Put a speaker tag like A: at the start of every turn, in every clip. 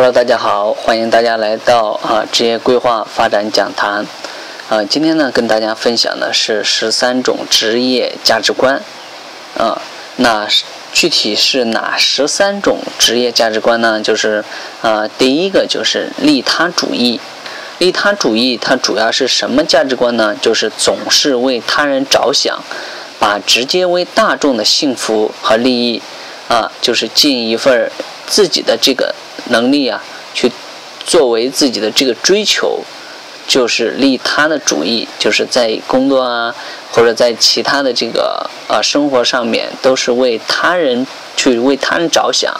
A: Hello，大家好，欢迎大家来到啊职业规划发展讲坛。啊，今天呢跟大家分享的是十三种职业价值观。啊，那具体是哪十三种职业价值观呢？就是啊，第一个就是利他主义。利他主义它主要是什么价值观呢？就是总是为他人着想，把直接为大众的幸福和利益啊，就是尽一份自己的这个。能力啊，去作为自己的这个追求，就是利他的主义，就是在工作啊，或者在其他的这个呃生活上面，都是为他人去为他人着想，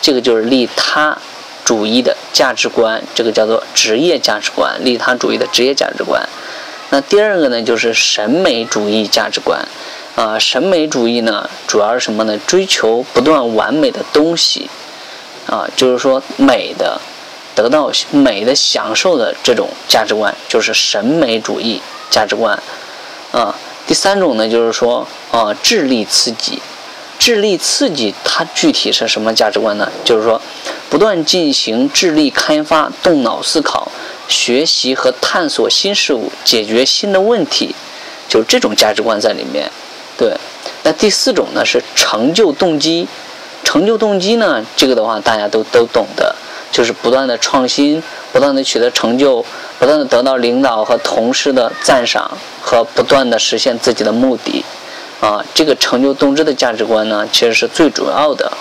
A: 这个就是利他主义的价值观，这个叫做职业价值观，利他主义的职业价值观。那第二个呢，就是审美主义价值观，啊，审美主义呢，主要是什么呢？追求不断完美的东西。啊，就是说美的，得到美的享受的这种价值观，就是审美主义价值观。啊，第三种呢，就是说啊，智力刺激，智力刺激它具体是什么价值观呢？就是说，不断进行智力开发，动脑思考，学习和探索新事物，解决新的问题，就这种价值观在里面。对，那第四种呢是成就动机。成就动机呢？这个的话，大家都都懂的，就是不断的创新，不断的取得成就，不断的得到领导和同事的赞赏，和不断的实现自己的目的，啊，这个成就动机的价值观呢，其实是最主要的。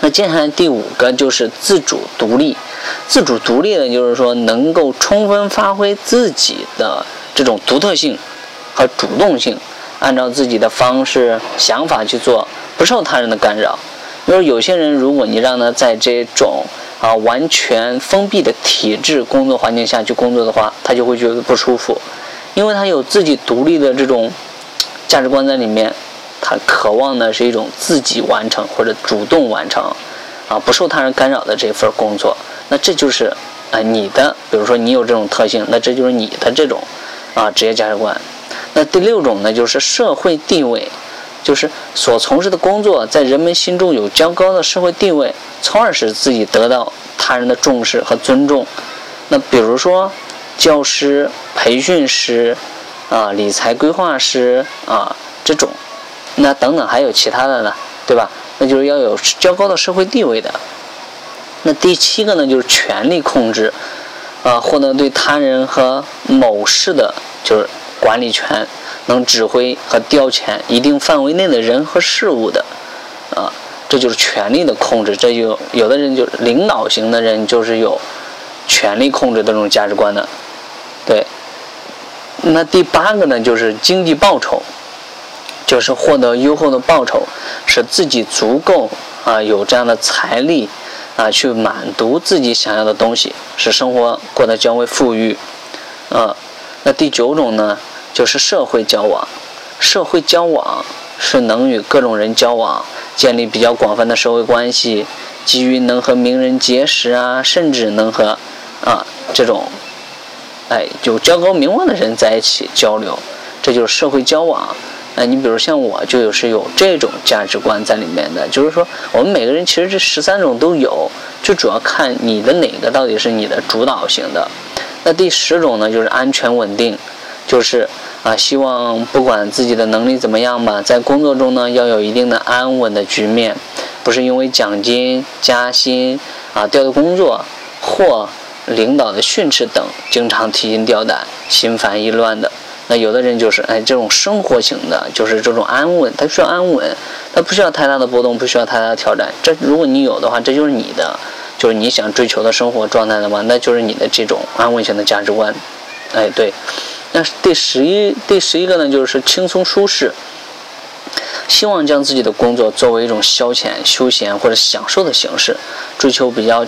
A: 那接下来第五个就是自主独立，自主独立呢，就是说能够充分发挥自己的这种独特性和主动性，按照自己的方式、想法去做。不受他人的干扰，就是有些人，如果你让他在这种啊完全封闭的体制工作环境下去工作的话，他就会觉得不舒服，因为他有自己独立的这种价值观在里面，他渴望的是一种自己完成或者主动完成啊不受他人干扰的这份工作，那这就是啊你的，比如说你有这种特性，那这就是你的这种啊职业价值观。那第六种呢，就是社会地位。就是所从事的工作在人们心中有较高的社会地位，从而使自己得到他人的重视和尊重。那比如说，教师、培训师、啊理财规划师啊这种，那等等还有其他的呢，对吧？那就是要有较高的社会地位的。那第七个呢，就是权力控制，啊获得对他人和某事的，就是管理权。能指挥和调遣一定范围内的人和事物的，啊，这就是权力的控制。这就有的人就是领导型的人就是有权力控制这种价值观的，对。那第八个呢，就是经济报酬，就是获得优厚的报酬，使自己足够啊有这样的财力啊去满足自己想要的东西，使生活过得较为富裕，啊。那第九种呢？就是社会交往，社会交往是能与各种人交往，建立比较广泛的社会关系，基于能和名人结识啊，甚至能和啊这种哎有较高名望的人在一起交流，这就是社会交往。哎，你比如像我就有是有这种价值观在里面的，就是说我们每个人其实这十三种都有，就主要看你的哪个到底是你的主导型的。那第十种呢，就是安全稳定，就是。啊，希望不管自己的能力怎么样吧，在工作中呢要有一定的安稳的局面，不是因为奖金、加薪啊、调的工作或领导的训斥等，经常提心吊胆、心烦意乱的。那有的人就是哎，这种生活型的，就是这种安稳，他需要安稳，他不需要太大的波动，不需要太大的挑战。这如果你有的话，这就是你的，就是你想追求的生活状态的话，那就是你的这种安稳型的价值观。哎，对。那第十一第十一个呢，就是轻松舒适，希望将自己的工作作为一种消遣、休闲或者享受的形式，追求比较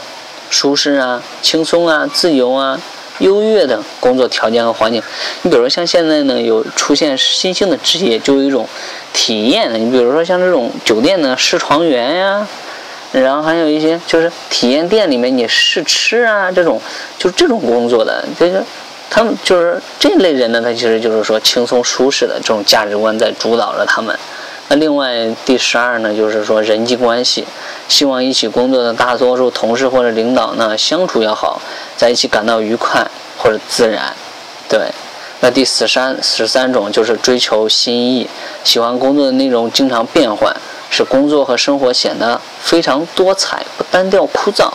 A: 舒适啊、轻松啊、自由啊、优越的工作条件和环境。你比如说像现在呢，有出现新兴的职业，就有一种体验的。你比如说像这种酒店的试床员呀，然后还有一些就是体验店里面你试吃啊，这种就是这种工作的，这个。他们就是这类人呢，他其实就是说轻松舒适的这种价值观在主导着他们，那另外第十二呢，就是说人际关系，希望一起工作的大多数同事或者领导呢相处要好，在一起感到愉快或者自然。对，那第十三十三种就是追求新意，喜欢工作的内容经常变换，使工作和生活显得非常多彩，不单调枯燥。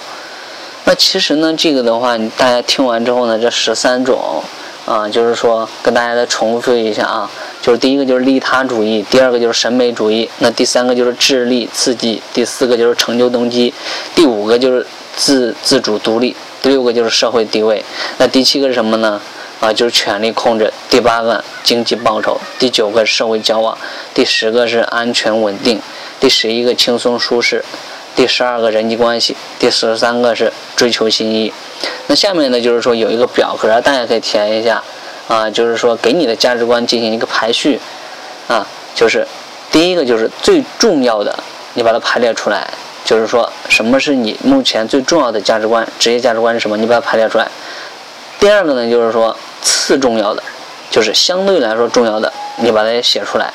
A: 那其实呢，这个的话，大家听完之后呢，这十三种。啊，就是说跟大家再重复一下啊，就是第一个就是利他主义，第二个就是审美主义，那第三个就是智力刺激，第四个就是成就动机，第五个就是自自主独立，第六个就是社会地位，那第七个是什么呢？啊，就是权力控制，第八个经济报酬，第九个社会交往，第十个是安全稳定，第十一个轻松舒适。第十二个人际关系，第十三个是追求心意。那下面呢，就是说有一个表格，大家可以填一下啊，就是说给你的价值观进行一个排序啊，就是第一个就是最重要的，你把它排列出来，就是说什么是你目前最重要的价值观，职业价值观是什么，你把它排列出来。第二个呢，就是说次重要的，就是相对来说重要的，你把它写出来。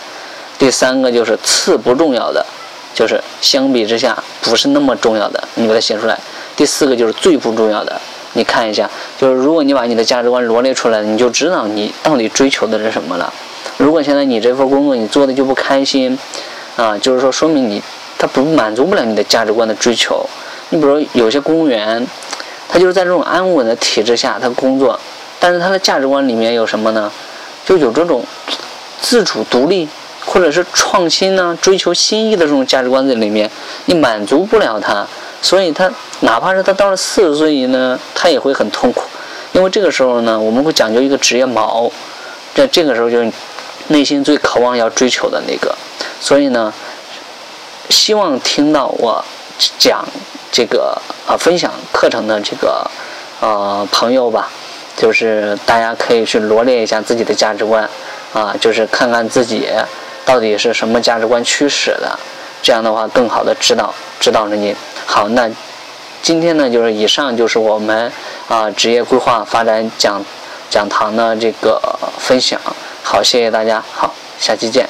A: 第三个就是次不重要的。就是相比之下不是那么重要的，你把它写出来。第四个就是最不重要的，你看一下，就是如果你把你的价值观罗列出来，你就知道你到底追求的是什么了。如果现在你这份工作你做的就不开心，啊，就是说说明你他不满足不了你的价值观的追求。你比如有些公务员，他就是在这种安稳的体制下他工作，但是他的价值观里面有什么呢？就有这种自主独立。或者是创新呢，追求新意的这种价值观在里面，你满足不了他，所以他哪怕是他到了四十岁呢，他也会很痛苦，因为这个时候呢，我们会讲究一个职业锚，在这个时候就是内心最渴望要追求的那个，所以呢，希望听到我讲这个啊分享课程的这个呃朋友吧，就是大家可以去罗列一下自己的价值观啊，就是看看自己。到底是什么价值观驱使的？这样的话，更好的指导指导着你。好，那今天呢，就是以上就是我们啊职业规划发展讲讲堂的这个分享。好，谢谢大家。好，下期见。